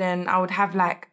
then I would have like,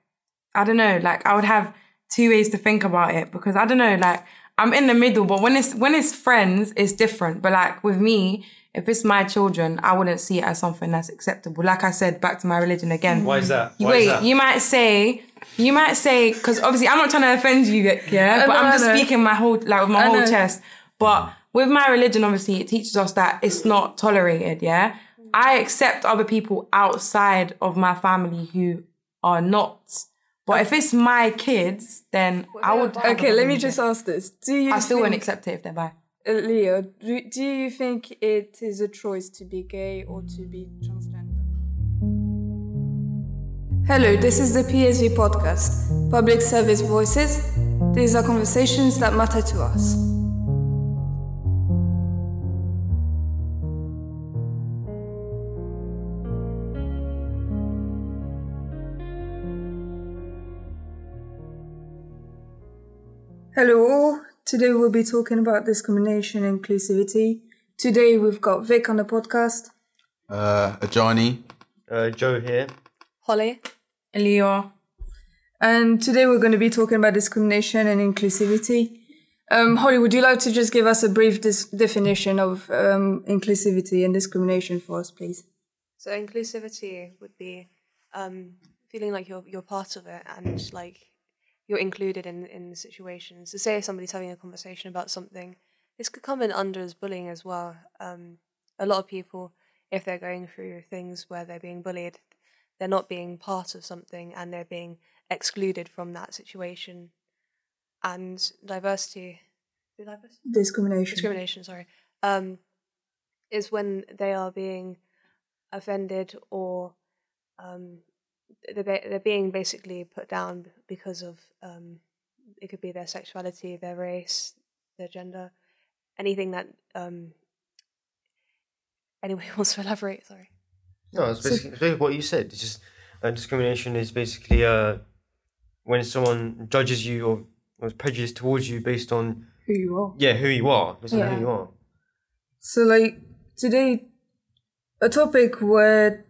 I don't know, like I would have two ways to think about it because I don't know, like I'm in the middle. But when it's when it's friends, it's different. But like with me, if it's my children, I wouldn't see it as something that's acceptable. Like I said, back to my religion again. Why is that? Why Wait, is that? you might say, you might say, because obviously I'm not trying to offend you, yeah, but I'm just speaking my whole, like with my whole chest. But with my religion, obviously, it teaches us that it's not tolerated, yeah. I accept other people outside of my family who are not. But if it's my kids, then I would. Okay, let me just it. ask this: Do you I still think, wouldn't accept it if they're bi. Uh, Aliya, do, do you think it is a choice to be gay or to be transgender? Hello, this is the PSV podcast, Public Service Voices. These are conversations that matter to us. Hello all. Today we'll be talking about discrimination and inclusivity. Today we've got Vic on the podcast. Uh, Ajani. Uh, Joe here. Holly. Aliya. And today we're going to be talking about discrimination and inclusivity. Um, Holly, would you like to just give us a brief dis- definition of um, inclusivity and discrimination for us, please? So inclusivity would be um, feeling like you're you're part of it and like you're included in in the situations. So say somebody's having a conversation about something, this could come in under as bullying as well. Um, a lot of people, if they're going through things where they're being bullied, they're not being part of something and they're being excluded from that situation. And diversity, diversity? Discrimination. discrimination sorry um is when they are being offended or um they're, they're being basically put down because of um it could be their sexuality their race their gender anything that um anybody wants to elaborate sorry No, it's basically, it's basically what you said. It's just uh, discrimination is basically uh, when someone judges you or, or is prejudiced towards you based on Who you are. yeah who you are, based on Yeah. who you are. So, like, today, a topic where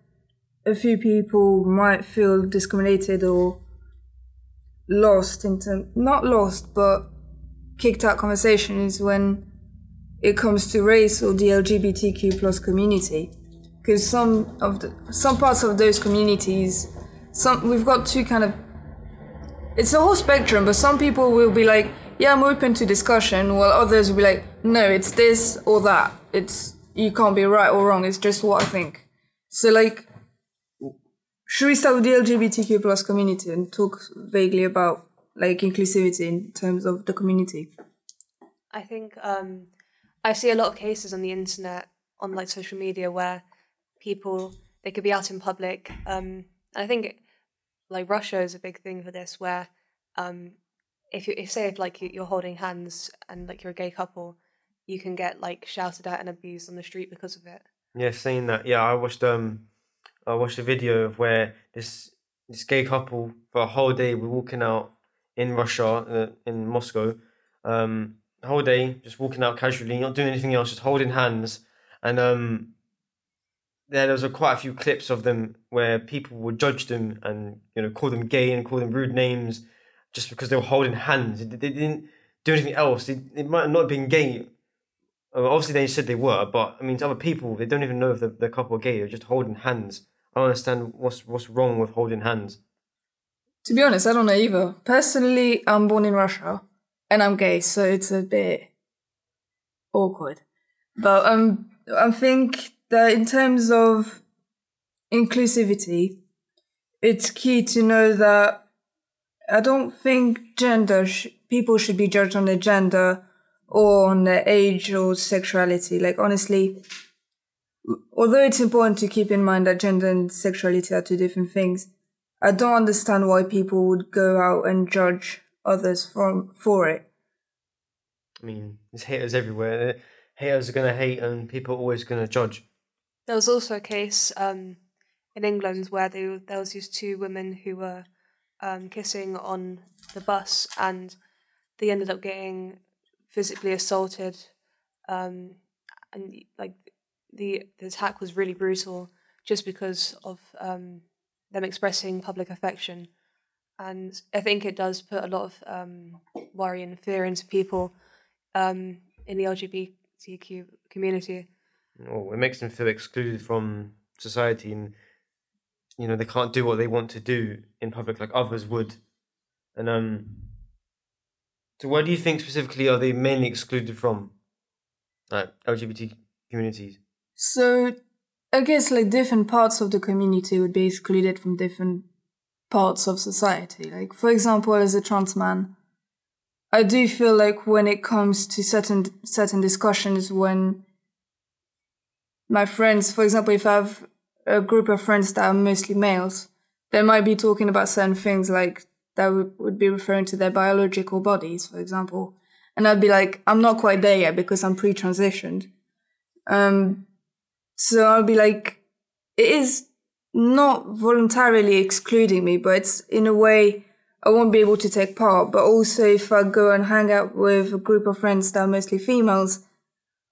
a few people might feel discriminated or lost into, not lost, but kicked out conversation is when it comes to race or the LGBTQ plus community. Because some of the, some parts of those communities, some, we've got two kind of it's a whole spectrum, but some people will be like, yeah, I'm open to discussion, while others will be like, no, it's this or that. It's you can't be right or wrong. It's just what I think. So like, should we start with the LGBTQ plus community and talk vaguely about like inclusivity in terms of the community? I think um, I see a lot of cases on the internet, on like social media, where people they could be out in public. Um, and I think like Russia is a big thing for this, where um, if you if say if like you- you're holding hands and like you're a gay couple, you can get like shouted at and abused on the street because of it. Yeah, saying that. Yeah, I watched um, I watched a video of where this this gay couple for a whole day were walking out in Russia, uh, in Moscow, um, whole day just walking out casually, not doing anything else, just holding hands, and um, there, was a, quite a few clips of them where people would judge them and you know call them gay and call them rude names just because they were holding hands. They, they didn't do anything else. They, they might not have been gay uh, obviously, they said they were, but I mean, to other people, they don't even know if the, the couple are gay. They're just holding hands. I don't understand what's what's wrong with holding hands. To be honest, I don't know either. Personally, I'm born in Russia and I'm gay, so it's a bit awkward. But um, I think that in terms of inclusivity, it's key to know that I don't think gender sh- people should be judged on their gender or on their age or sexuality. Like honestly, although it's important to keep in mind that gender and sexuality are two different things, I don't understand why people would go out and judge others from for it. I mean, there's haters everywhere. Haters are gonna hate, and people are always gonna judge. There was also a case um, in England where they, there was these two women who were um, kissing on the bus, and they ended up getting physically assaulted, um, and like the the attack was really brutal, just because of um, them expressing public affection, and I think it does put a lot of um, worry and fear into people um, in the LGBTQ community. or it makes them feel excluded from society and you know they can't do what they want to do in public like others would. And um so where do you think specifically are they mainly excluded from like lgbt communities So I guess like different parts of the community would be excluded from different parts of society. Like for example, as a trans man, I do feel like when it comes to certain certain discussions when my friends, for example, if I have a group of friends that are mostly males, they might be talking about certain things like that would, be referring to their biological bodies, for example. And I'd be like, I'm not quite there yet because I'm pre-transitioned. Um, so I'll be like, it is not voluntarily excluding me, but it's in a way I won't be able to take part. But also, if I go and hang out with a group of friends that are mostly females,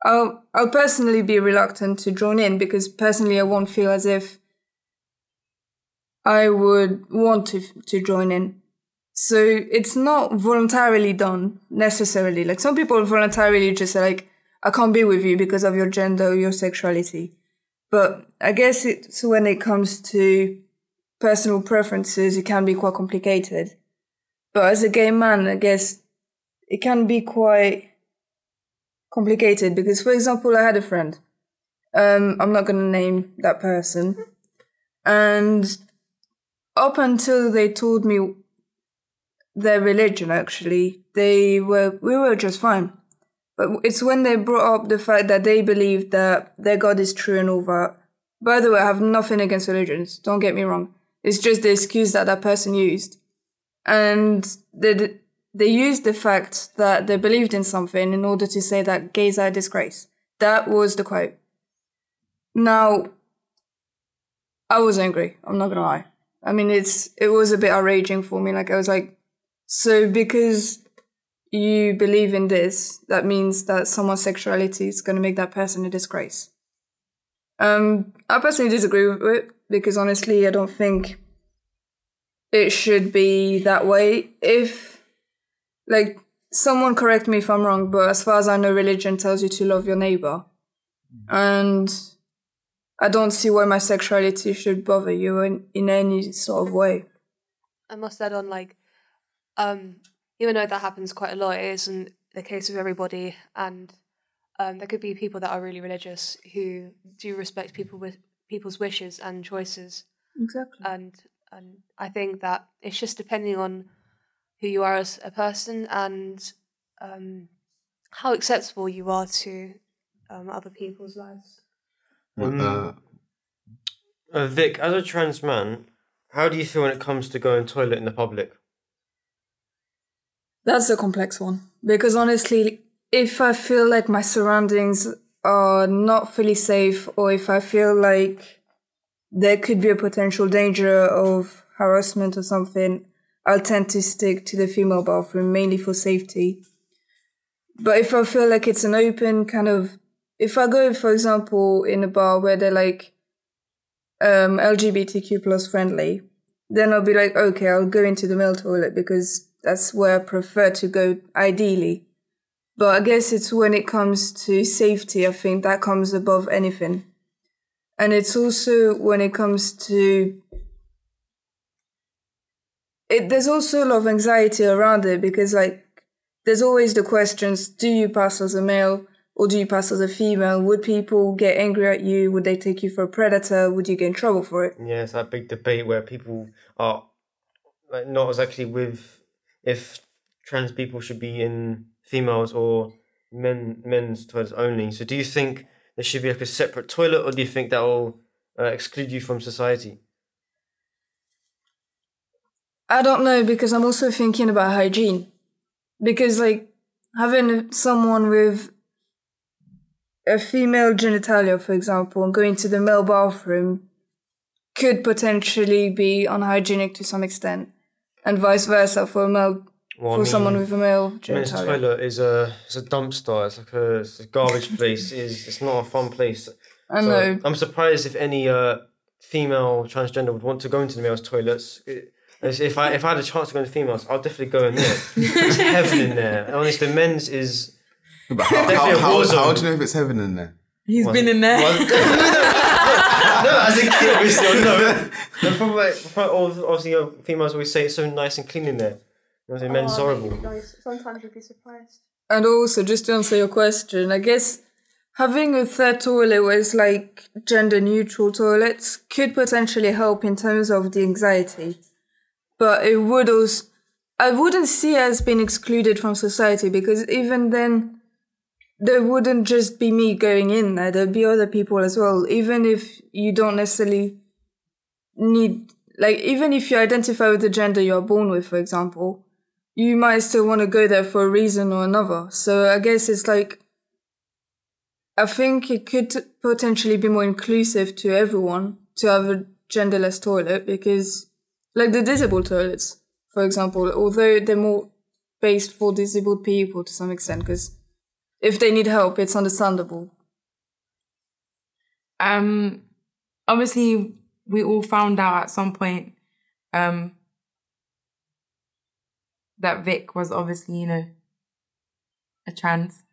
I'll I'll personally be reluctant to join in because personally I won't feel as if I would want to to join in. So it's not voluntarily done necessarily. Like some people voluntarily just say like, I can't be with you because of your gender or your sexuality. But I guess it's when it comes to personal preferences, it can be quite complicated. But as a gay man, I guess it can be quite complicated because, for example, I had a friend. Um, I'm not going to name that person. And up until they told me their religion, actually, they were, we were just fine. But it's when they brought up the fact that they believe that their God is true and all that. By the way, I have nothing against religions. Don't get me wrong. It's just the excuse that that person used. And they, they used the fact that they believed in something in order to say that gays are a disgrace. That was the quote. Now, I was angry. I'm not gonna lie. I mean, it's, it was a bit outraging for me. Like, I was like, so because you believe in this, that means that someone's sexuality is going to make that person a disgrace. Um, I personally disagree with it because honestly, I don't think it should be that way. If, like, someone correct me if I'm wrong, but as far as I know, religion tells you to love your neighbor. And I don't see why my sexuality should bother you in, in any sort of way. I must add on, like, um, even though that happens quite a lot, it isn't the case with everybody, and um, there could be people that are really religious who do respect people with people's wishes and choices, Exactly. and and I think that it's just depending on who you are as a person and um, how acceptable you are to um, other people's lives. Uh, uh, vic as a trans man how do you feel when it comes to going toilet in the public That's a complex one because honestly, if I feel like my surroundings are not fully safe, or if I feel like there could be a potential danger of harassment or something, I'll tend to stick to the female bathroom mainly for safety. But if I feel like it's an open kind of, if I go, for example, in a bar where they're like um, LGBTQ plus friendly, then I'll be like, okay, I'll go into the male toilet because that's where I prefer to go ideally. But I guess it's when it comes to safety, I think that comes above anything. And it's also when it comes to it there's also a lot of anxiety around it because like there's always the questions, do you pass as a male or do you pass as a female? Would people get angry at you? Would they take you for a predator? Would you get in trouble for it? Yeah, it's that big debate where people are like not exactly with if trans people should be in females or men men's toilets only. So do you think there should be like a separate toilet, or do you think that will uh, exclude you from society? I don't know because I'm also thinking about hygiene. Because like having someone with a female genitalia, for example, and going to the male bathroom could potentially be unhygienic to some extent, and vice versa for a male Well, I for someone with a male men's genitalia. toilet is a it's a dumpster. It's like a, it's a garbage place. It's it's not a fun place. I So know. I'm surprised if any uh female transgender would want to go into the males' toilets. It- if I if I had a chance to go into females, I'll definitely go in there. It's heaven in there. Honestly, the men's is But how, how, Definitely a how, how, do you know if it's heaven in there? He's been in there. Well, no, as a kid, obviously, I know. But from like, from, obviously, you know, females always say it's so nice and clean in there. You know, the oh, men's horrible. Sometimes you'd be surprised. And also, just to answer your question, I guess having a third toilet where it's like gender neutral toilets could potentially help in terms of the anxiety. But it would also, I wouldn't see it as being excluded from society because even then, there wouldn't just be me going in there, there'd be other people as well. Even if you don't necessarily need, like, even if you identify with the gender you're born with, for example, you might still want to go there for a reason or another. So I guess it's like, I think it could potentially be more inclusive to everyone to have a genderless toilet because, like the disabled toilets, for example, although they're more based for disabled people to some extent, because if they need help, it's understandable. um obviously we all found out at some point um that Vic was obviously, you know, a trans.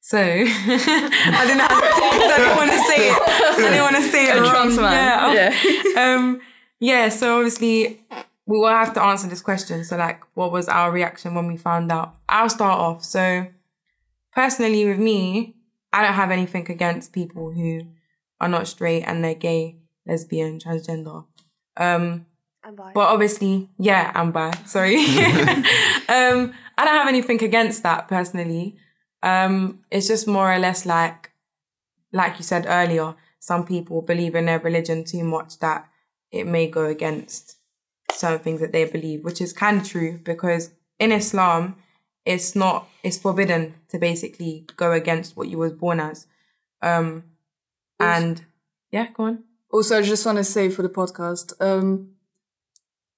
So I didn't have to, I didn't want to say it. I didn't want to say it. A trans man. Yeah. um yeah, so obviously we will have to answer this question. So like what was our reaction when we found out? I'll start off. So personally with me, I don't have anything against people who are not straight and they're gay, lesbian, transgender. Um, but obviously, yeah, I'm bi. Sorry. um, I don't have anything against that personally. Um, it's just more or less like, like you said earlier, some people believe in their religion too much that it may go against certain things that they believe, which is kind of true because in Islam, it's not, it's forbidden to basically go against what you was born as. Um, and yeah, go on. Also, I just want to say for the podcast, um,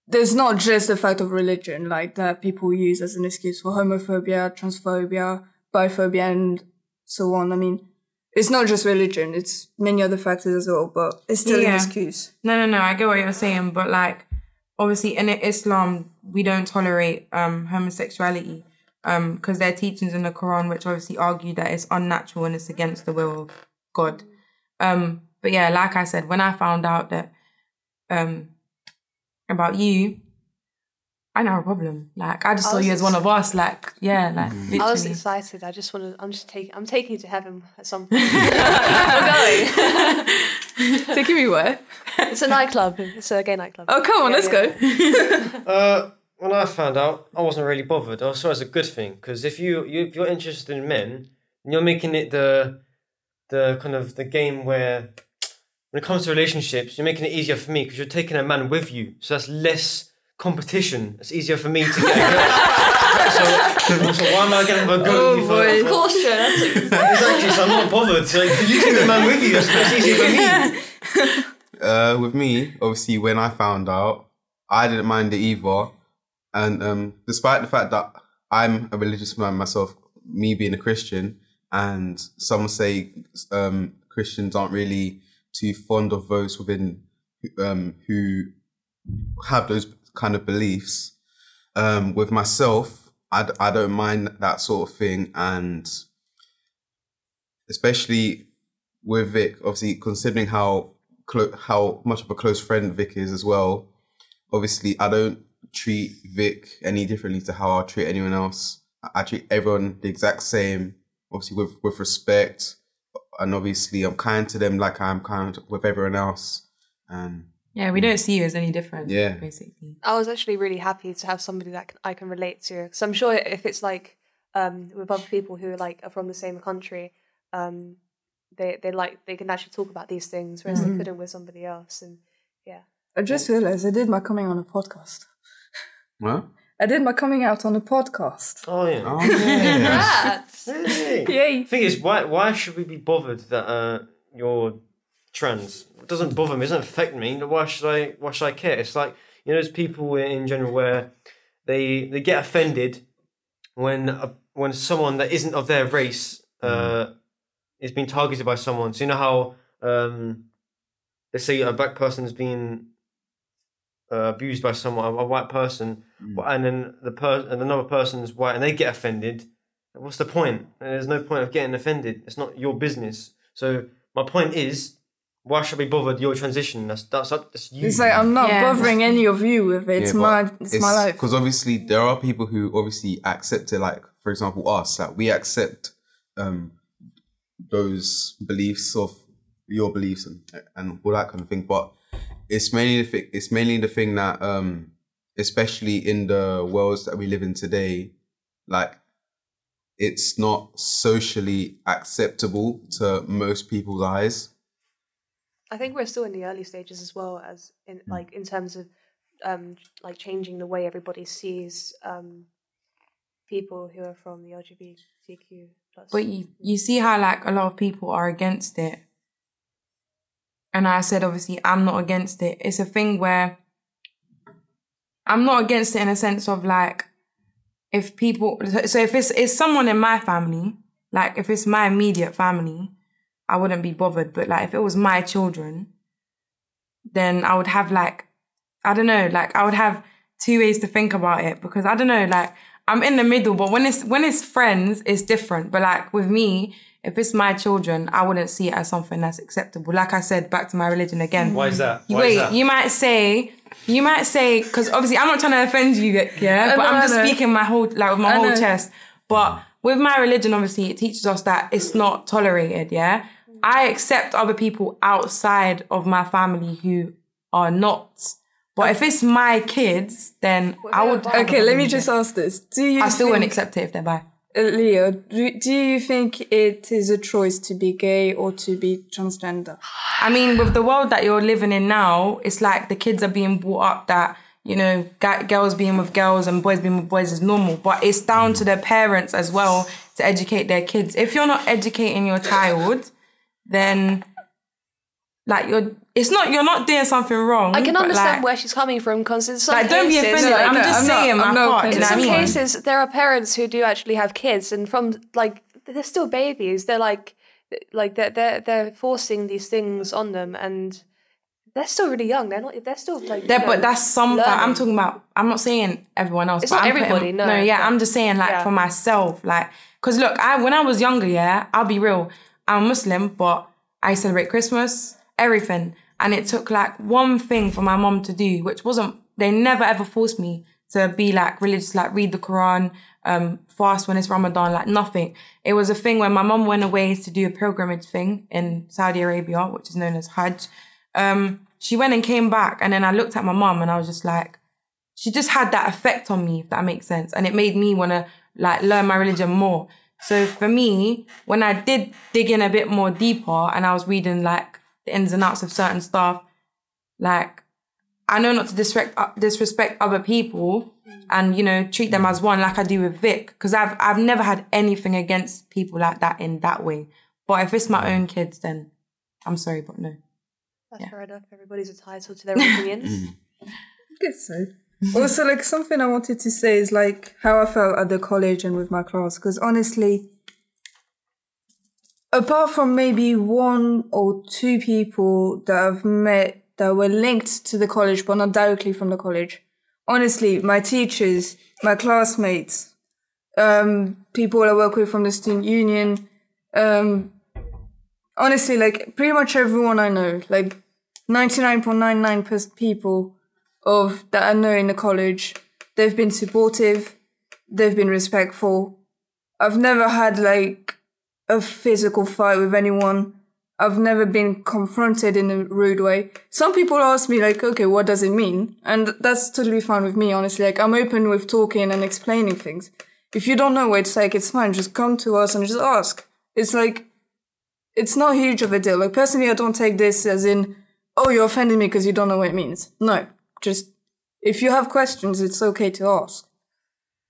there's not just the fact of religion like that people use as an excuse for homophobia, transphobia, biphobia, and so on. I mean, it's not just religion; it's many other factors as well. But it's still Yeah. an excuse. No, no, no. I get what you're saying, but like, obviously, in Islam, we don't tolerate um homosexuality, um, because there are teachings in the Quran which obviously argue that it's unnatural and it's against the will of God. Um, but yeah, like I said, when I found out that, um, about you, I didn't a problem. Like, I just I saw you as one of us. Like, yeah, like literally. I was excited. I just want to. I'm just taking. I'm taking you to heaven at some point. We're going. Taking me where? It's a nightclub. It's a gay nightclub. Oh, come on, Yeah, let's yeah. go. Uh, when I found out, I wasn't really bothered. I saw it as a good thing because if you, you if you're interested in men, you're making it the the kind of the game where when it comes to relationships, you're making it easier for me because you're taking a man with you, so that's less competition. It's easier for me to get a girl. so, so why am I going to have a go Oh, at you boy. for, for Caution. That's it. exactly? So I'm not bothered. So like, you take the man with you. That's, that's easier for me. Uh, with me, obviously, when I found out, I didn't mind it either. And um, despite the fact that I'm a religious man myself, me being a Christian, and some say um, Christians aren't really too fond of those within um, who have those kind of beliefs. Um, with myself, I, I don't mind that sort of thing, and especially with Vic, obviously considering how clo- how much of a close friend Vic is as well. Obviously, I don't treat Vic any differently to how I treat anyone else. I- I treat everyone the exact same, obviously with with respect, and obviously I'm kind to them like I'm kind with everyone else. And yeah, we don't see you as any different. Yeah. basically. I was actually really happy to have somebody that I can relate to. So I'm sure if it's like um, with other people who are like are from the same country, um, they they like they can actually talk about these things, whereas they couldn't with somebody else. And yeah, I just realized I did my coming on a podcast. well, I did my coming out on a podcast. Oh yeah. oh yeah. Rats! Hey. Yay! thing is, why why should we be bothered that uh, you're trans? It doesn't bother me. It doesn't affect me. Why should I? Why should I care? It's like you know, there's people in general where they they get offended when a, when someone that isn't of their race uh, is being targeted by someone. So you know how um, let's say a black person has being uh, abused by someone, a, a white person, and then the per- and another person's white, and they get offended. What's the point? There's no point of getting offended. It's not your business. So my point is, why should I be bothered your transition? That's that's. That's you. It's like I'm not Yeah. bothering any of you with it. It's my it's, my life. Because obviously there are people who obviously accept it. Like for example, us. Like we accept um those beliefs of your beliefs and and all that kind of thing. But it's mainly the thing. It's mainly the thing that um especially in the worlds that we live in today, like it's not socially acceptable to most people's eyes. I think we're still in the early stages as well as in like in terms of um like changing the way everybody sees um people who are from the LGBTQ. But you, you see how like a lot of people are against it. And I said obviously I'm not against it. It's a thing where I'm not against it in a sense of like if people so if it's it's someone in my family, like if it's my immediate family, I wouldn't be bothered. But like if it was my children, then I would have like I don't know, like I would have two ways to think about it because I don't know, like I'm in the middle, but when it's when it's friends, it's different. But like with me, if it's my children, I wouldn't see it as something that's acceptable. Like I said, back to my religion again. Why is that? Why Wait, is that? you might say, you might say, because obviously I'm not trying to offend you, yeah, I but know, I'm just speaking my whole like with my I whole know. chest. But with my religion, obviously, it teaches us that it's not tolerated. Yeah, I accept other people outside of my family who are not. But if it's my kids, then I would. Okay, let me just it. ask this: Do you I still think, wouldn't accept it if they're bi. uh, Aliya? Do, do you think it is a choice to be gay or to be transgender? I mean, with the world that you're living in now, it's like the kids are being brought up that, you know, ga- girls being with girls and boys being with boys is normal. But it's down to their parents as well to educate their kids. If you're not educating your child, then like you're it's not you're not doing something wrong. I can understand like, where she's coming from because in some like don't be cases, offended. like, I'm no, just I'm not- saying I'm my not part. In some cases there are parents who do actually have kids and from like they're still babies they're like like they're they're, they're forcing these things on them and they're still really young they're not they're still like Yeah, but that's some. I'm talking about. I'm not saying everyone else. It's but not I'm putting- everybody, no, no, yeah, I'm just saying like yeah. for myself, like because look, I when I was younger, yeah, I'll be real. I'm Muslim, but I celebrate Christmas, everything, and it took like one thing for my mom to do, which wasn't. They never ever forced me to be like religious, like read the Quran, um, fast when it's Ramadan, like nothing. It was a thing when my mom went away to do a pilgrimage thing in Saudi Arabia, which is known as Hajj. Um, she went and came back, and then I looked at my mom and I was just like, she just had that effect on me, if that makes sense. And it made me want to like learn my religion more. So for me, when I did dig in a bit more deeper and I was reading like the ins and outs of certain stuff, like I know not to disrespect uh, disrespect other people and you know treat them as one like I do with Vic because I've I've never had anything against people like that in that way. But if it's my own kids, then I'm sorry, but no. that's fair enough everybody's entitled to their opinions I guess so. also, like something I wanted to say is like how I felt at the college and with my class. Because honestly, apart from maybe one or two people that I've met that were linked to the college but not directly from the college, honestly, my teachers, my classmates, um, people I work with from the student union, um, honestly, like pretty much everyone I know, like 99.99% people of that I know in the college. They've been supportive. They've been respectful. I've never had like a physical fight with anyone. I've never been confronted in a rude way. Some people ask me like, okay, what does it mean? And that's totally fine with me, honestly. Like I'm open with talking and explaining things. If you don't know what it's like, it's fine. Just come to us and just ask. It's like, it's not huge of a deal. Like personally, I don't take this as in, oh, you're offending me because you don't know what it means. No, just if you have questions, it's okay to ask.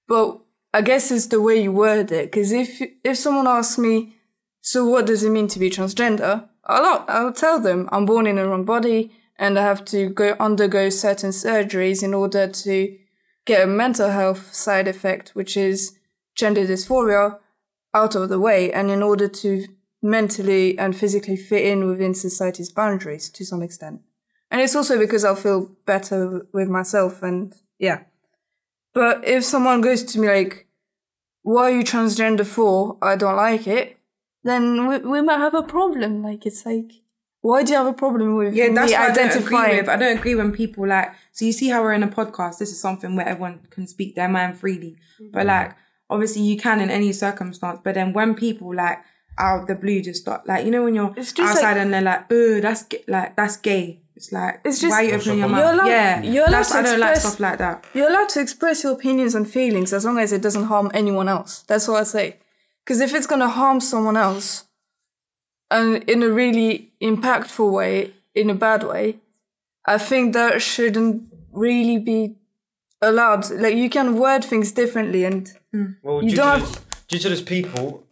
But I guess it's the way you word it. Because if if someone asks me, so what does it mean to be transgender? I'll I'll tell them I'm born in the wrong body and I have to go undergo certain surgeries in order to get a mental health side effect, which is gender dysphoria, out of the way. And in order to mentally and physically fit in within society's boundaries to some extent. And it's also because I'll feel better with myself and yeah. But if someone goes to me like, why are you transgender for? I don't like it. Then we, we might have a problem. Like, it's like, why do you have a problem with Yeah, that's me what I don't agree identifying? with. I don't agree when people like. So you see how we're in a podcast. This is something where everyone can speak their mind freely. Mm-hmm. But like, obviously, you can in any circumstance. But then when people like out of the blue just start like, you know, when you're outside like- and they're like, "Oh, that's like that's gay." It's like, It's just- why are you opening your You're mouth? allowed- yeah, you're allowed that's to I don't like express- stuff like that. You're allowed to express your opinions and feelings as long as it doesn't harm anyone else. That's what I say. Because if it's going to harm someone else, and in a really impactful way, in a bad way, I think that shouldn't really be allowed. Like, you can word things differently, and Well, You due, don't to have- those, due to those people,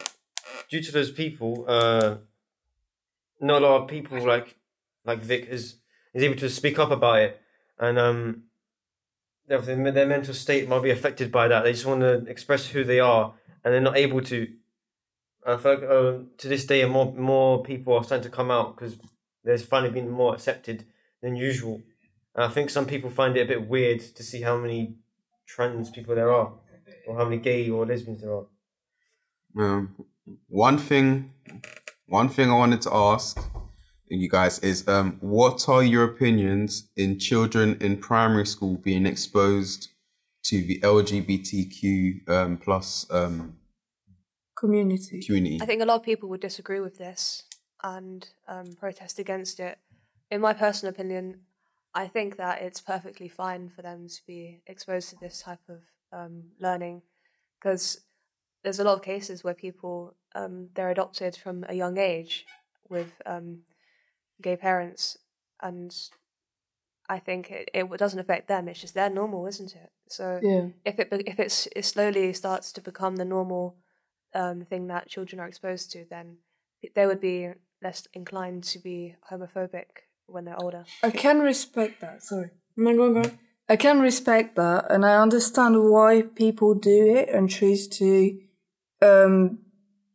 due to those people, uh, not a lot of people like like Vic is is able to speak up about it, and um, their, their mental state might be affected by that. They just want to express who they are, and they're not able to. I feel like uh, to this day, more more people are starting to come out because there's finally been more accepted than usual. And I think some people find it a bit weird to see how many trans people there are, or how many gay or lesbians there are. Um, one thing, one thing I wanted to ask you guys is, um, what are your opinions in children in primary school being exposed to the LGBTQ um, plus um, community. community? I think a lot of people would disagree with this and um, protest against it. In my personal opinion, I think that it's perfectly fine for them to be exposed to this type of um, learning because there's a lot of cases where people um, they're adopted from a young age with um, gay parents, and I think it, it doesn't affect them. It's just their normal, isn't it? So Yeah. if it if it's it slowly starts to become the normal um, thing that children are exposed to, then they would be less inclined to be homophobic when they're older. I can respect that. Sorry. No, go on, go on. I can respect that, and I understand why people do it and choose to um,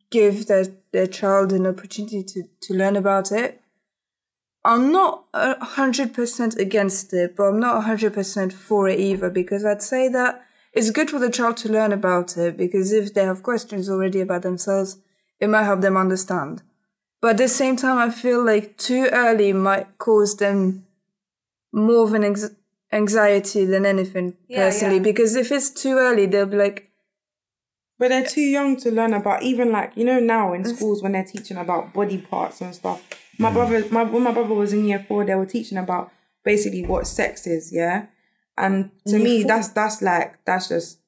give their, their child an opportunity to, to learn about it. I'm not a hundred percent against it, but I'm not a hundred percent for it either because I'd say that it's good for the child to learn about it because if they have questions already about themselves, it might help them understand. But at the same time, I feel like too early might cause them more of an ex- anxiety than anything Yeah, personally yeah. because if it's too early, they'll be like, But they're too young to learn about even like you know now in schools when they're teaching about body parts and stuff. My mm. brother, my when my brother was in year four, they were teaching about basically what sex is, yeah. And to Year me, four? that's that's like that's just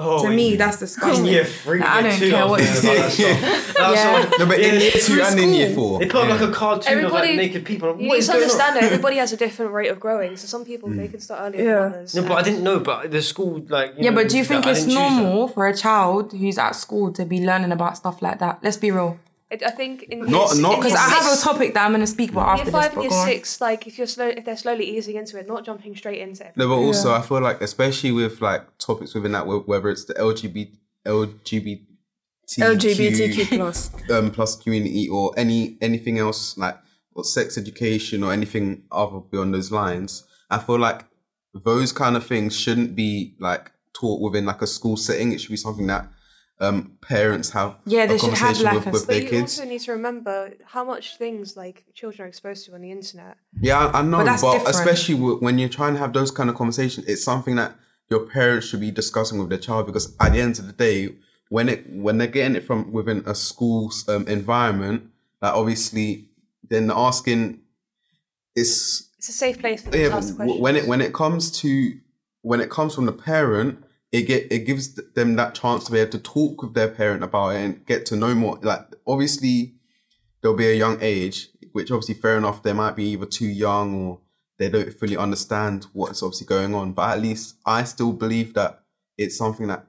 Oh, to me that's disgusting. in year three, Like, I year don't two, care what you about that stuff. That was Yeah. No, but in yeah, year two and in year four. They put up like a cartoon of like naked people. Like, You what need to understand that everybody has a different rate of growing. So some people they mm. can start earlier Yeah. than others. No, but I didn't know. But the school, like, you Yeah, know, but do you think I it's didn't that. normal for a child who's at school to be learning about stuff like that? Let's be real. It, I think in Not- year, not- Because I have a topic that I'm going to speak about after year five this. and But year six, like if you're slow, if they're slowly easing into it, not jumping straight into it. No, but also I feel like, especially with like topics within that, whether it's the LGBT, LGBTQ, LGBTQ plus. um, plus community or any anything else like or sex education or anything other beyond those lines, I feel like those kind of things shouldn't be like taught within like a school setting. It should be something that um, parents have Yeah, a they should have, conversation like, with, a- with But their you kids. also need to remember how much things like children are exposed to on the internet. Yeah, I, I know, But but, that's different. especially when you're trying to have those kind of conversations, it's something that your parents should be discussing with their child because at the end of the day, when it when they're getting it from within a school's um, environment, like obviously, then asking is It's a safe place for them yeah, to ask w- questions. when it when it comes to when it comes from the parent, it get it gives them that chance to be able to talk with their parent about it and get to know more. Like obviously, there'll be a young age, which obviously fair enough. They might be either too young or they don't fully understand what's obviously going on. But at least I still believe that it's something that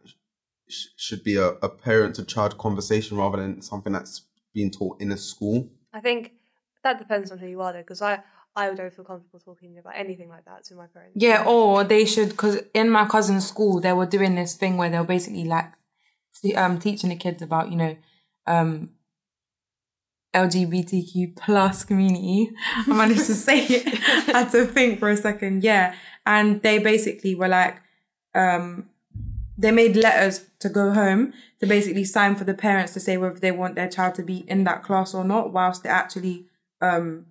sh- should be a, a parent to child conversation rather than something that's being taught in a school. I think that depends on who you are, though, because I I don't feel comfortable talking about anything like that to my parents. Yeah, or they should because in my cousin's school they were doing this thing where they were basically like um teaching the kids about you know um LGBTQ plus community. I managed to say it. I had to think for a second. Yeah. And they basically were like, um, they made letters to go home to basically sign for the parents to say whether they want their child to be in that class or not, whilst they're actually um,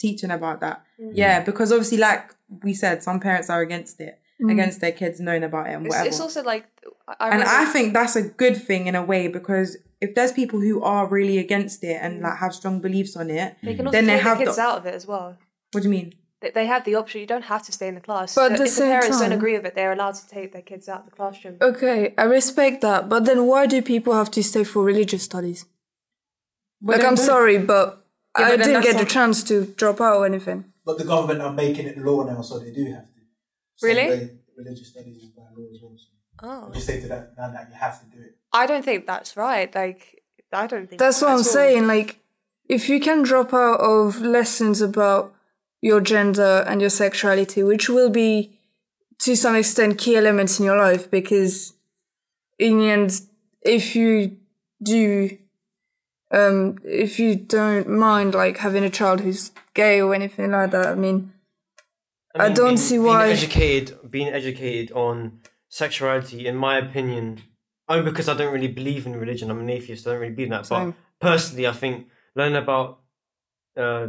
teaching about that. Mm. Yeah, because obviously, like we said, some parents are against it, mm. against their kids knowing about it and It's, whatever. it's also like I, I and I think that's a good thing in a way because if there's people who are really against it and mm. like have strong beliefs on it, they can also then they take have the kids the- out of it as well. what do you mean? They, they have the option. You don't have to stay in the class. But at if the the parents time- don't agree with it, they're allowed to take their kids out of the classroom. Okay, I respect that, but then why do people have to stay for religious studies? But like, I'm don't- sorry, but Yeah, I didn't get the chance to drop out or anything. But the government are making it law now, so they do have to. Really? Sunday religious studies is by law as well. So Oh, just say to that now that you have to do it. I don't think that's right. Like, I don't think That's what I'm all. saying. Like, if you can drop out of lessons about your gender and your sexuality, which will be to some extent key elements in your life, because in the end, if you do, um, if you don't mind like having a child who's gay or anything like that, I mean, I mean, don't being- see being educated, being educated on sexuality, in my opinion, only because I don't really believe in religion. I'm an atheist. I don't really believe in that. Same. But personally, I think learning about uh,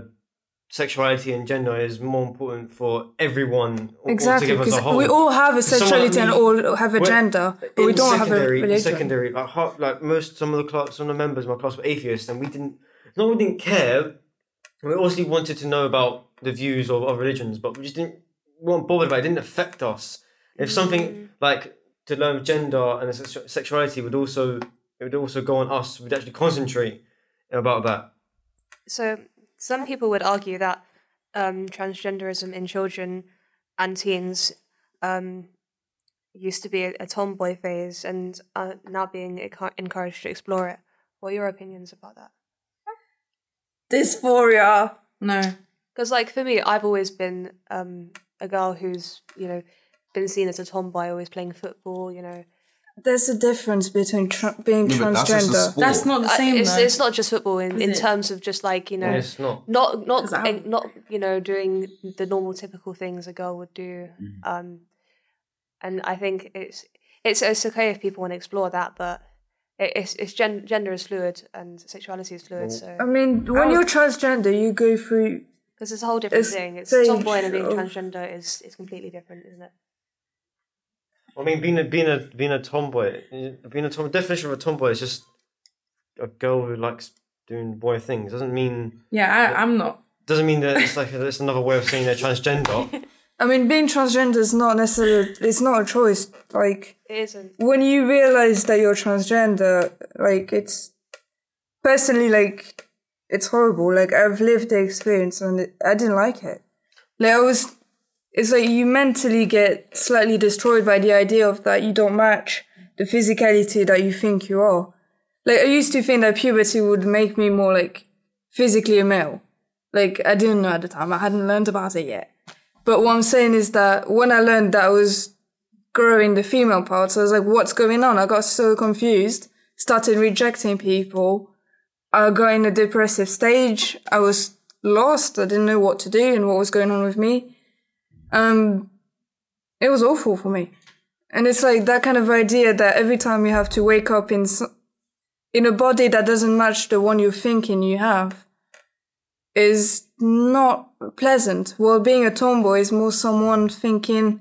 sexuality and gender is more important for everyone. exactly, altogether as a because we all have a sexuality and me- all have a gender, but we don't have a secondary- religion. Secondary, like, half, like most, some of the class, some of the members of my class were atheists, and we didn't. It's not we didn't care. We obviously wanted to know about the views of, of religions, but we just didn't we weren't bothered about it. It didn't affect us. If mm. something like to learn gender and sex- sexuality would also it would also go on us. We'd actually concentrate about that. So some people would argue that um, transgenderism in children and teens um, used to be a, a tomboy phase and uh, now being encouraged to explore it. What are your opinions about that? Dysphoria. No. Because, like, for me, I've always been um, a girl who's, you know, been seen as a tomboy, always playing football, you know. There's a difference between tra- being Yeah, but that's just a transgender. sport. That's not the Uh, same it's, though. it's not just football in, in it? terms of just like you know It's not. not not 'Cause I- eh, not you know doing the normal typical things a girl would do Mm-hmm. um and i think it's it's it's okay if people want to explore that but it, it's it's gen- gender is fluid and sexuality is fluid so I mean, when you're transgender, you go through. because it's a whole different it's thing it's stage tomboy and being of- transgender is is completely different isn't it I mean, being a being a being a tomboy, being a tom definition of a tomboy is just a girl who likes doing boy things. Doesn't mean yeah, I, I'm not. doesn't mean that it's like it's another way of saying they're transgender. I mean, being transgender is not necessarily. It's not a choice. Like it isn't when you realize that you're transgender, like it's personally like it's horrible. Like I've lived the experience and it, I didn't like it. Like I was. It's like you mentally get slightly destroyed by the idea of that you don't match the physicality that you think you are. Like I used to think that puberty would make me more like physically a male. Like I didn't know at the time. I hadn't learned about it yet. But what I'm saying is that when I learned that I was growing the female parts, I was like, what's going on? I got so confused, started rejecting people. I got in a depressive stage. I was lost. I didn't know what to do and what was going on with me. Um, it was awful for me. And it's like that kind of idea that every time you have to wake up in in a body that doesn't match the one you're thinking you have is not pleasant. Well, being a tomboy is more someone thinking,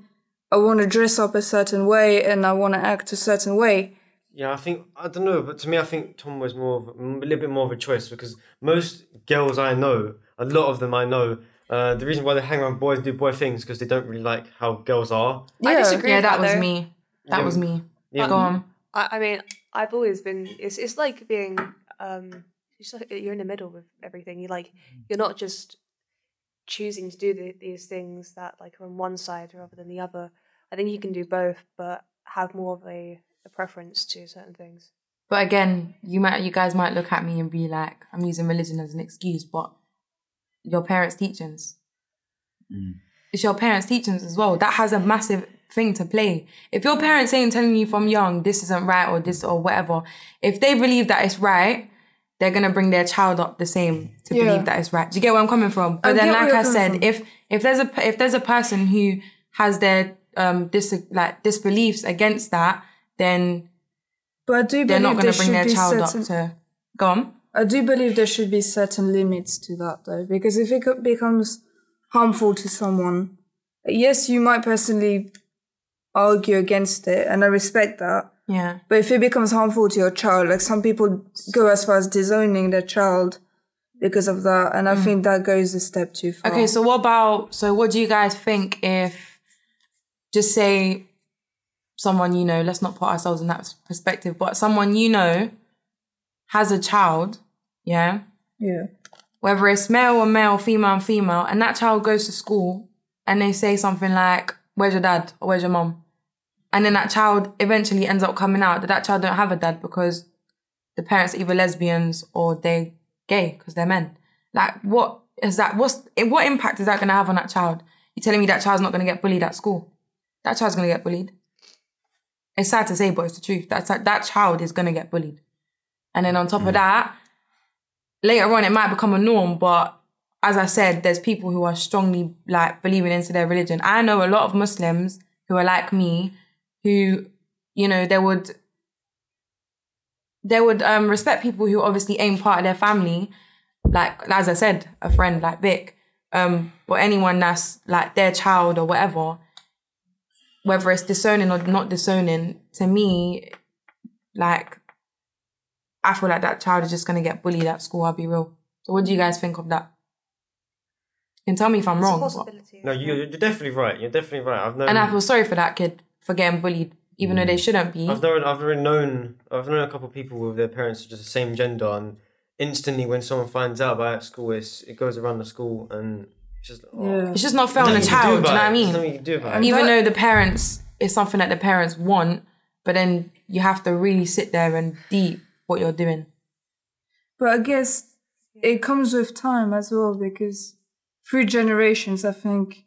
I want to dress up a certain way and I want to act a certain way. yeah, I think I don't know, but to me, I think tomboy is more of a little bit more of a choice because most girls I know, a lot of them I know. Uh, the reason why they hang around boys and do boy things because they don't really like how girls are. i disagree Yeah, with that was though. me. That Yeah. was me. Yeah. Go on. I, I mean, I've always been. It's it's like being. Um, it's like you're in the middle with everything. You like you're not just choosing to do the, these things that like are on one side rather than the other. I think you can do both, but have more of a, a preference to certain things. But again, you might, you guys might look at me and be like, I'm using religion as an excuse, but your parents' teachings. It's your parents' teachings as well. That has a massive thing to play. If your parents ain't telling you from young this isn't right or this or whatever, if they believe that it's right, they're gonna bring their child up the same to Yeah. believe that it's right. Do you get where I'm coming from? But I then, like I said, from. if if there's a if there's a person who has their um dis like disbeliefs against that, then But I do they're not gonna bring their child certain, up to go on. I do believe there should be certain limits to that though, because if it becomes harmful to someone, yes, you might personally argue against it, and I respect that. Yeah. But if it becomes harmful to your child, like some people go as far as disowning their child because of that, and I hmm. think that goes a step too far. Okay, so what about so what do you guys think if just say someone you know, let's not put ourselves in that perspective, but someone you know has a child, yeah, yeah, whether it's male or male, female and female, and that child goes to school and they say something like, Where's your dad? or where's your mom? And then that child eventually ends up coming out that that child don't have a dad because the parents are either lesbians or they're gay because they're men. Like, what is that? What's what impact is that going to have on that child? you're telling me that child's not going to get bullied at school? That child's going to get bullied. It's sad to say, but it's the truth. That's that child is going to get bullied. And then on top of that, later on it might become a norm, but as I said, there's people who are strongly like believing into their religion. I know a lot of Muslims who are like me, who, you know, they would they would um respect people who obviously ain't part of their family, like as I said, a friend like Vic, um, or anyone that's like their child or whatever, whether it's disowning or not disowning, to me, like I feel like that child is just gonna get bullied at school. I'll be real. So, what do you guys think of that? And tell me if I'm It's wrong. No, you, you're definitely right. You're definitely right. I've known. and I feel sorry for that kid for getting bullied, even though they mm. shouldn't be. I've known. I've already known. I've known a couple of people with their parents just the same gender, and instantly when someone finds out about it at school, it's, it goes around the school, and it's just. Oh, yeah. It's just not fair on the child. can Do you know what I mean? There's you can do about it. even that- though the parents it's something that the parents want, but then you have to really sit there and deep what you're doing. But I guess it comes with time as well because through generations, I think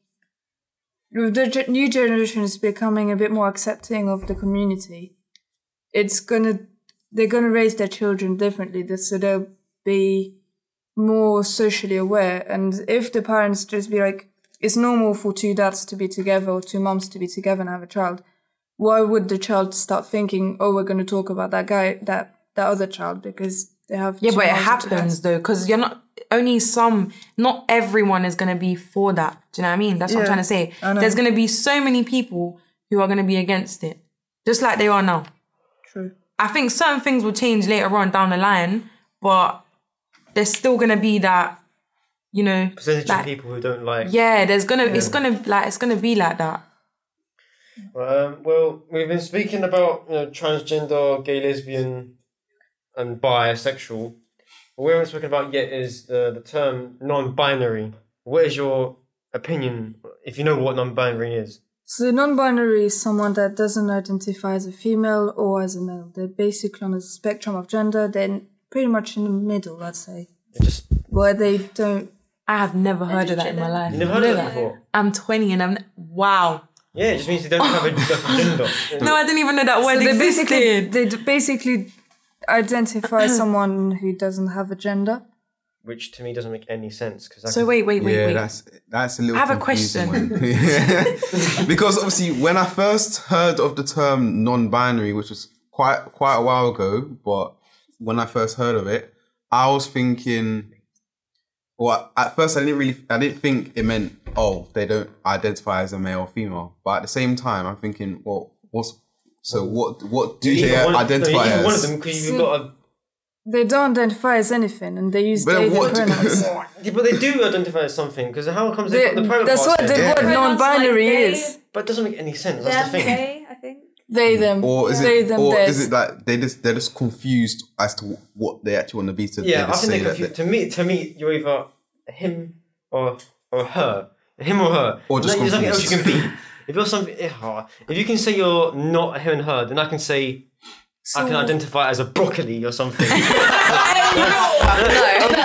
the new generations becoming a bit more accepting of the community, it's gonna they're gonna raise their children differently, so they'll be more socially aware. And if the parents just be like, it's normal for two dads to be together or two moms to be together and have a child, why would the child start thinking, oh, we're going to talk about that guy, that that other child because they have Yeah, but it moms and two dads? happens though, because you're not only some, not everyone is gonna be for that. Do you know what I mean? That's what I'm trying to say. There's gonna be so many people who are gonna be against it, just like they are now. True. I think certain things will change later on down the line, but there's still gonna be that, you know, Percentage like- of people who don't like. yeah. There's gonna, it's gonna like, it's gonna be like that. Um, well, we've been speaking about you know, transgender, gay, lesbian, and bisexual. What we haven't spoken about yet is the, the term non-binary. What is your opinion, if you know what non-binary is? So non-binary is someone that doesn't identify as a female or as a male. They're basically on a spectrum of gender. They're pretty much in the middle, I'd say, just where they don't. I have never heard of that in my life. you never heard of that before. I'm 20 and I'm wow. Yeah, it just means they don't have a, a gender. No, I didn't even know that word So they existed. basically they d- basically identify someone who doesn't have a gender. Which to me doesn't make any sense because So wait, wait, wait, yeah, wait. that's that's a little. I have a question. because obviously, when I first heard of the term non-binary, which was quite quite a while ago, but when I first heard of it, I was thinking. Well, at first I didn't really, I didn't think it meant oh they don't identify as a male or female, but at the same time I'm thinking, well, what's so mm. what what do they one- identify either as? one of them because you've got a They don't identify as anything, and they use But they what- pronouns. Yeah, but they do identify as something because how comes they They- the private that's what the word Pronouns non-binary like is. But it doesn't make any sense. That's Them, the thing. they, I think. They them. or is they it, them. or theirs. is it like they just they're just confused as to what they actually want to be? So Yeah, I think they're that confused. To me, to me, you're either him or or her, him or her. Or just No, there's nothing else you can confused. be. If you're something, eh, if you can say you're not him and her, then I can say I can identify as a broccoli or something.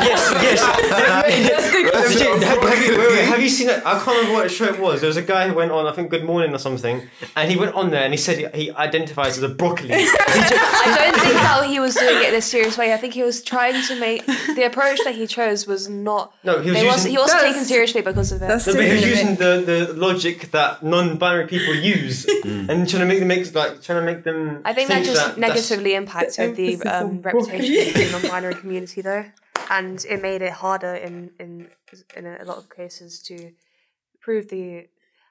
yes, yes. Legit, have, have you, wait, wait, have you seen it? I can't remember what show it was. There was a guy who went on, I think, Good Morning or something, and he went on there and he said he, he identifies as a broccoli. I don't think that he was doing it in a serious way. I think he was trying to make the approach that he chose was not. No, he was it was, using- he wasn't taken seriously because of it. That's No, but he was using the, the logic that non-binary people use and trying to make them make like trying to make them. I think that just that's- negatively impacted the emphasis um, reputation of the non-binary community, though, and it made it harder in in in a lot of cases to prove the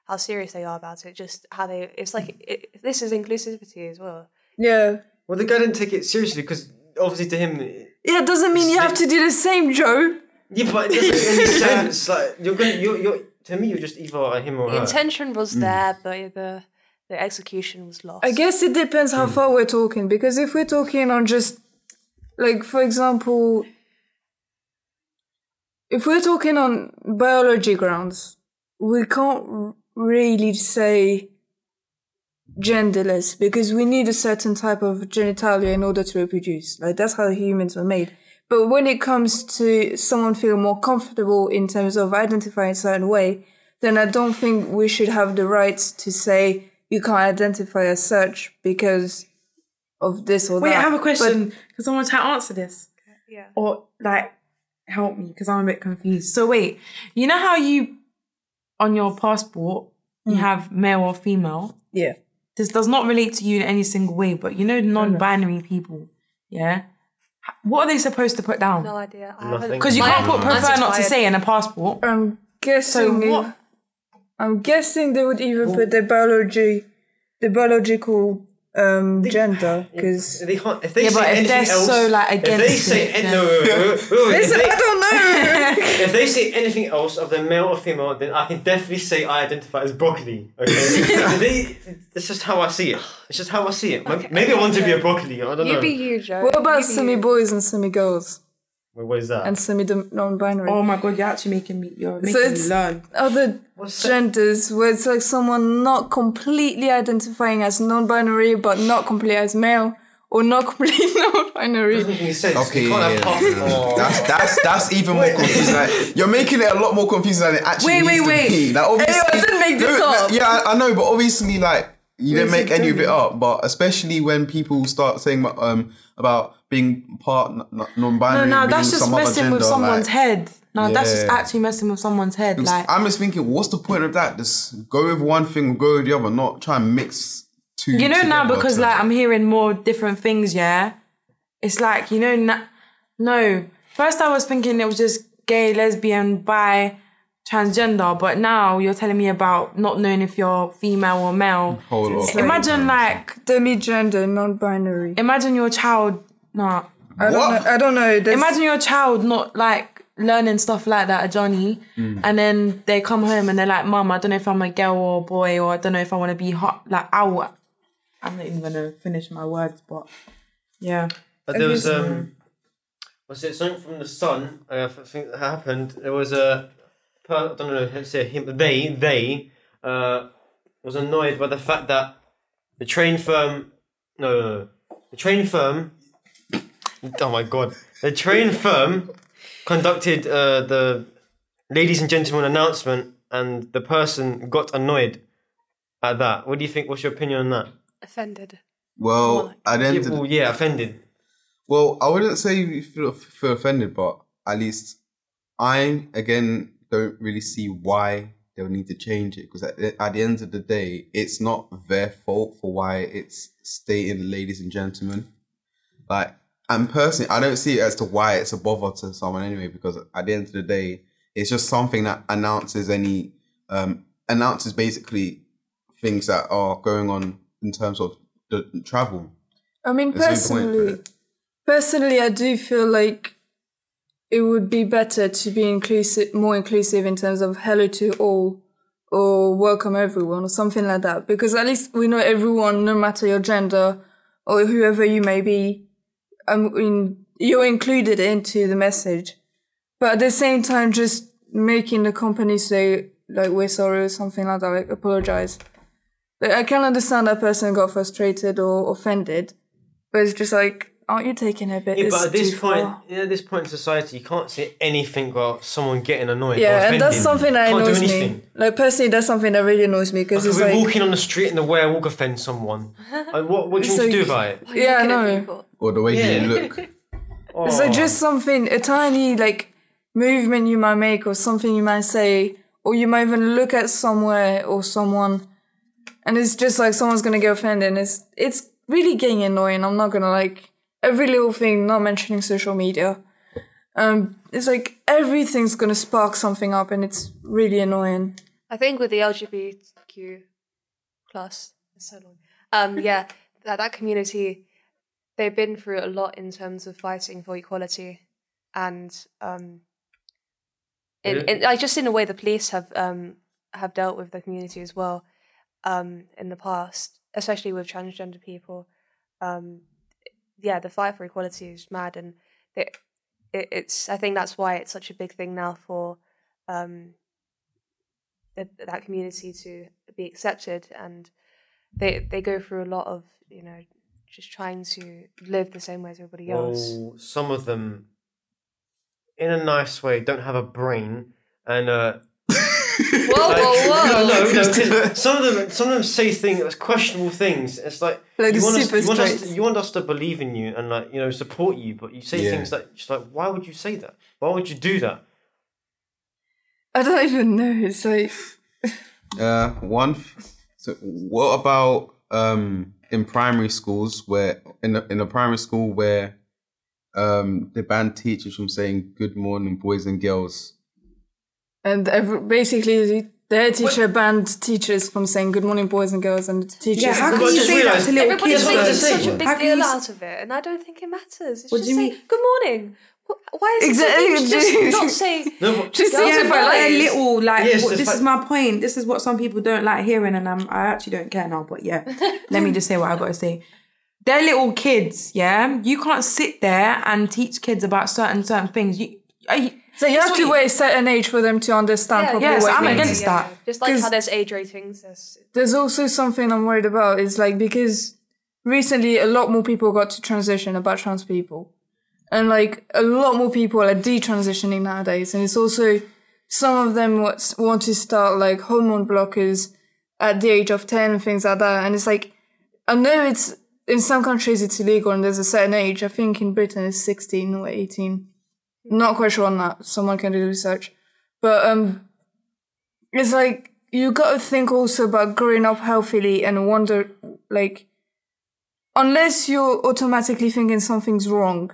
how serious they are about it. Just how they it's like it, this is inclusivity as well. Yeah. Well, the guy didn't take it seriously because obviously to him, Yeah, it doesn't mean you have to do the same, Joe. yeah, but it doesn't make any sense. Like you're gonna, you're, you're to me, you're just either a him or The her. intention was mm. there, but the the execution was lost. I guess it depends how mm. far we're talking because if we're talking on just like for example if we're talking on biology grounds we can't really say genderless because we need a certain type of genitalia in order to reproduce. Like that's how humans were made. But when it comes to someone feeling more comfortable in terms of identifying a certain way then i don't think we should have the rights to say you can't identify as such because of this or Wait, that I have a question. Can someone try to answer this? yeah. Or like help me because I'm a bit confused. So wait, you know how you on your passport you mm. have male or female? yeah This does not relate to you in any single way, but you know non-binary people, yeah? What are they supposed to put down? No idea. I Nothing. haven't- Because you can't put prefer not to say in a passport. i'm guessing So what- i'm guessing they would even put the biology the biological um gender because They can't, if they Yeah, say but if anything they're else, so, like, if they say it, an- then- no, Listen, they- i don't know If they say anything else of the male or female, then I can definitely say I identify as broccoli. Okay, they, it's just how I see it. It's just how I see it. Maybe- Maybe I want to be a broccoli. I don't You know. be you, Joe. what about You semi you. boys and semi girls Wait, what is that? and semi non-binary Oh my god, you're actually making me you're making So me it's- learn. other What's that? genders where it's like someone not completely identifying as non-binary but not completely as male or not completely non-binary doesn't make sense. Okay, You yeah. Oh. That's that's that's even more confusing. Like, you're making it a lot more confusing than it actually Wait, needs wait, to be. wait. Like, obviously, Hey, I didn't make this No, up. Yeah, I, I know, but obviously, like you didn't make any of it up. But especially when people start saying um about being part n- n- No, non-binary, no, being that's just some messing gender, with someone's like, head. No, that's just actually messing with someone's head. Like I'm just thinking, what's the point of that? Just go with one thing, go with the other, not try and mix two. you know now because to- like I'm hearing more different things. Yeah, it's like you know, na- no. First, I was thinking it was just gay, lesbian, bi, transgender, but now you're telling me about not knowing if you're female or male. Whole lot. Imagine like, demi-gender non-binary imagine your child. No, I don't know I don't know There's- imagine your child not like learning stuff like that at Johnny, Mm. and then they come home and they're like, "Mom, I don't know if I'm a girl or a boy, or I don't know if I want to be hot." Like, ow, I'm not even gonna finish my words, but yeah. But there was um, was it something from the sun? I think that happened. There was a, per, I don't know, let's say him. They they uh was annoyed by the fact that the train firm, no, no, no the train firm. Oh my god! The train firm conducted uh, the ladies and gentlemen announcement, and the person got annoyed at that. What do you think? What's your opinion on that? offended. Well, at the end Yeah, of well, yeah, offended. Well, I wouldn't say you feel, feel offended, but at least I again don't really see why they'll need to change it because at, the- at the end of the day, it's not their fault for why it's stating ladies and gentlemen. Like, and personally, I don't see it as to why it's a bother to someone anyway because at the end of the day, it's just something that announces any um announces basically things that are going on in terms of the travel. I mean, There's no personally, it. personally, I do feel like it would be better to be inclusive, more inclusive in terms of hello to all or welcome everyone or something like that. Because at least we know everyone, no matter your gender or whoever you may be, I mean, you're included into the message. But at the same time, just making the company say like we're sorry or something like that, like apologize. Like, I can understand that person got frustrated or offended, but it's just like aren't you taking it a bit? Yeah, but at this point, far. yeah, at this point in society, you can't say anything about someone getting annoyed. Yeah, and that's something that can't annoys do me. anything. Like personally, that's something that really annoys me because Like, it's we're like, walking on the street and the way I walk offends someone. Like, what, what do you It's want to do about it? yeah, I know. Or the way Yeah. you look. It's like Oh. just something, a tiny like movement you might make or something you might say, or you might even look at somewhere or someone, and it's just like someone's gonna get offended. And it's it's really getting annoying. I'm not gonna like every little thing. Not mentioning social media. Um, it's like everything's gonna spark something up, and it's really annoying. I think with the LGBTQ plus, so long. Um, yeah, that that community, they've been through a lot in terms of fighting for equality, and um, in, Yeah. in, like just in the way the police have um have dealt with the community as well, um, in the past, especially with transgender people. Um, yeah, the fight for equality is mad, and it, it, it's I think that's why it's such a big thing now for um th- that community to be accepted and they they go through a lot of you know just trying to live the same way as everybody else. Well, some of them, in a nice way, don't have a brain, and uh, whoa like- whoa whoa no, no, no. 'cause some of them, some of them say things, questionable things. It's like, Like you, want us, you want us, to, you want us to believe in you and like you know support you, but you say Yeah. things that just like, why would you say that? Why would you do that? I don't even know. It's like Uh, one. So, what about um in primary schools where in a, in a primary school where um they ban teachers from saying good morning boys and girls? And every, basically, their teacher banned teachers from saying "Good morning, boys and girls," and teachers. Yeah, how can you say that to little everybody's kids? I making such a big How deal out of it and i don't think it matters it's What just do you say mean? good morning why is it Exactly. so easy to just not say No, but Just Girls yeah, and but like a little like Yes, what- this is my point. This is what some people don't like hearing, and I'm I actually don't care now. But yeah, let me just say what I've gotta say. They're little kids, yeah. You can't sit there and teach kids about certain certain things. You, are you So you have to wait a certain age for them to understand Yeah, properly yes, what it I'm means. against that. just like how there's age ratings there's There's also something I'm worried about. Is like because recently a lot more people got to transition about trans people, and like a lot more people are detransitioning nowadays. And it's also some of them want to start like hormone blockers at the age of ten and things like that. And it's like I know it's in some countries it's illegal and there's a certain age. I think in Britain it's sixteen or eighteen. Not quite sure on that. Someone can do research, but um it's like you got to think also about growing up healthily and wonder like unless you're automatically thinking something's wrong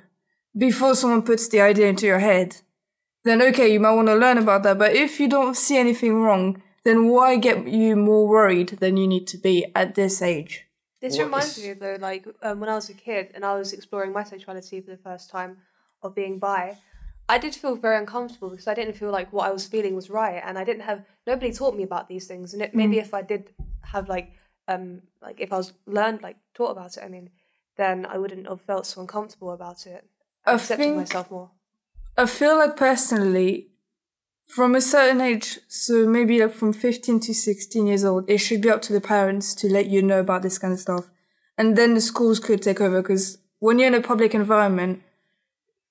before someone puts the idea into your head then okay you might want to learn about that. But if you don't see anything wrong then why get you more worried than you need to be at this age? This What reminds is- me though, like um, when I was a kid and I was exploring my sexuality for the first time of being bi, I did feel very uncomfortable because I didn't feel like what I was feeling was right, and I didn't have nobody taught me about these things. And it, Mm. maybe if I did have like um like if I was learned like taught about it, I mean, then I wouldn't have felt so uncomfortable about it. I accepted think- myself more. I feel like personally, from a certain age, so maybe like from 15 to 16 years old, it should be up to the parents to let you know about this kind of stuff. And then the schools could take over because when you're in a public environment,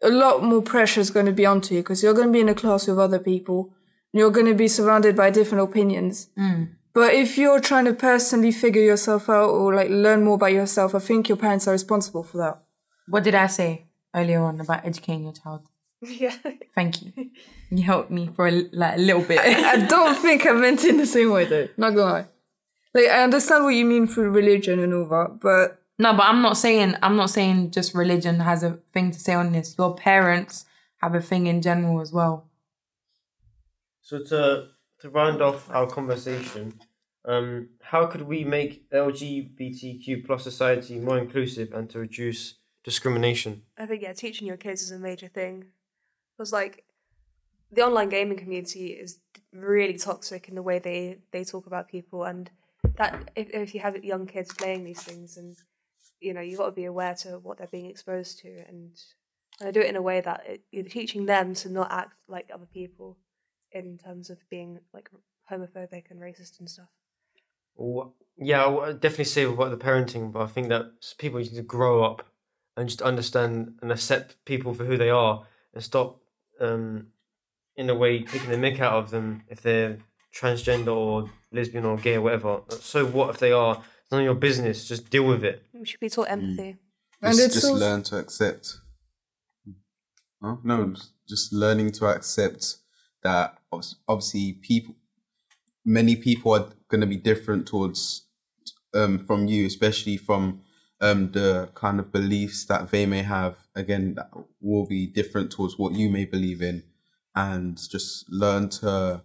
a lot more pressure is going to be onto you because you're going to be in a class with other people. And you're going to be surrounded by different opinions. Mm. But if you're trying to personally figure yourself out or like learn more about yourself, I think your parents are responsible for that. What did I say earlier on about educating your child? yeah. Thank you. You helped me for a, like a little bit. I don't think I meant it in the same way though. Not gonna lie. Like I understand what you mean through religion and all that, but No, but I'm not saying I'm not saying just religion has a thing to say on this. Your parents have a thing in general as well. So to to round off our conversation, um, how could we make LGBTQ plus society more inclusive and to reduce discrimination? I think yeah, teaching your kids is a major thing. Because like the online gaming community is really toxic in the way they they talk about people, and that if if you have young kids playing these things, and you know you've got to be aware to what they're being exposed to, and and I do it in a way that it, you're teaching them to not act like other people in terms of being like homophobic and racist and stuff. Well, yeah, I definitely say about the parenting, but I think that people need to grow up and just understand and accept people for who they are and stop um, in a way taking the mick out of them if they're transgender or lesbian or gay or whatever. So what if they are? It's none of your business. Just deal with it. We should be taught empathy. And Just, it's just also- learn to accept. Huh? No, just- just learning to accept that obviously people, many people are going to be different towards um, from you, especially from um, the kind of beliefs that they may have. Again, that will be different towards what you may believe in, and just learn to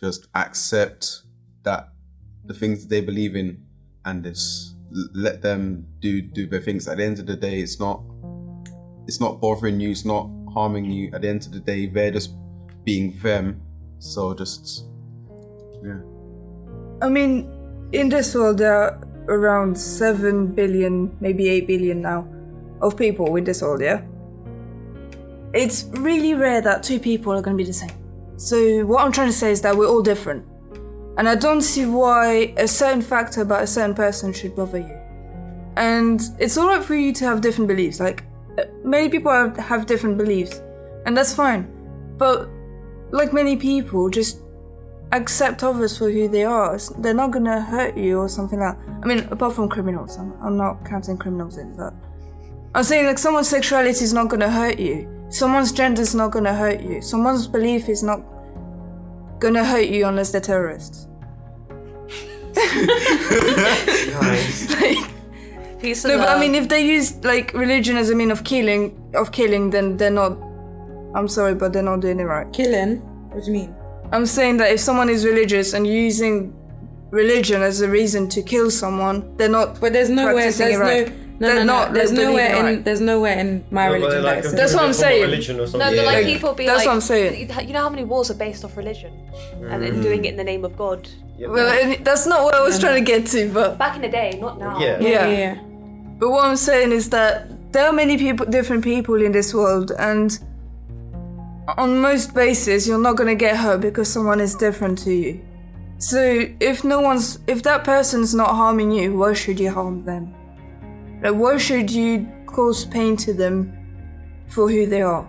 just accept that the things they believe in, and this l- let them do do their things. At the end of the day, it's not it's not bothering you, it's not harming you. At the end of the day, they're just being them. So just yeah. I mean, in this world, there are around 7 billion, maybe 8 billion now, of people in this world, yeah? It's really rare that two people are going to be the same. So, what I'm trying to say is that we're all different. And I don't see why a certain factor about a certain person should bother you. And it's alright for you to have different beliefs. Like, uh, many people have, have different beliefs, and that's fine. But, like many people, just accept others for who they are. They're not gonna hurt you or something like. I mean, apart from criminals, I'm, I'm not counting criminals in, but I'm saying like someone's sexuality is not gonna hurt you. Someone's gender is not gonna hurt you. Someone's belief is not gonna hurt you unless they're terrorists. like, Peace and no, but I mean, if they use like religion as a mean of killing, of killing, then they're not. I'm sorry, but they're not doing it right. Killing? What do you mean? I'm saying that if someone is religious and using religion as a reason to kill someone, they're not. But there's nowhere. practicing There's it right. no. No, They're no, no. not- There's nowhere in. right. There's nowhere in my religion that. That's what I'm saying. Religion or No, something. but like Yeah. people be That's like, what I'm saying. You know how many wars are based off religion, and then mm. doing it in the name of God. Well, that's not what I was trying to get to, but Back in the day, not now. Yeah. Yeah, Yeah. yeah, yeah. but what I'm saying is that there are many people, different people in this world, and on most bases, you're not gonna get hurt because someone is different to you. So if no one's, if that person's not harming you, why should you harm them? Like, why should you cause pain to them for who they are?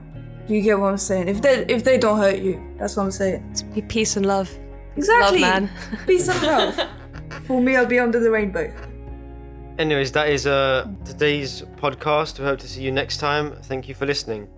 Do you get what I'm saying? If they if they don't hurt you, that's what I'm saying. It's peace and love. Exactly. Love, man. Peace and love. For me, I'll be under the rainbow. Anyways, that is uh, today's podcast. We hope to see you next time. Thank you for listening.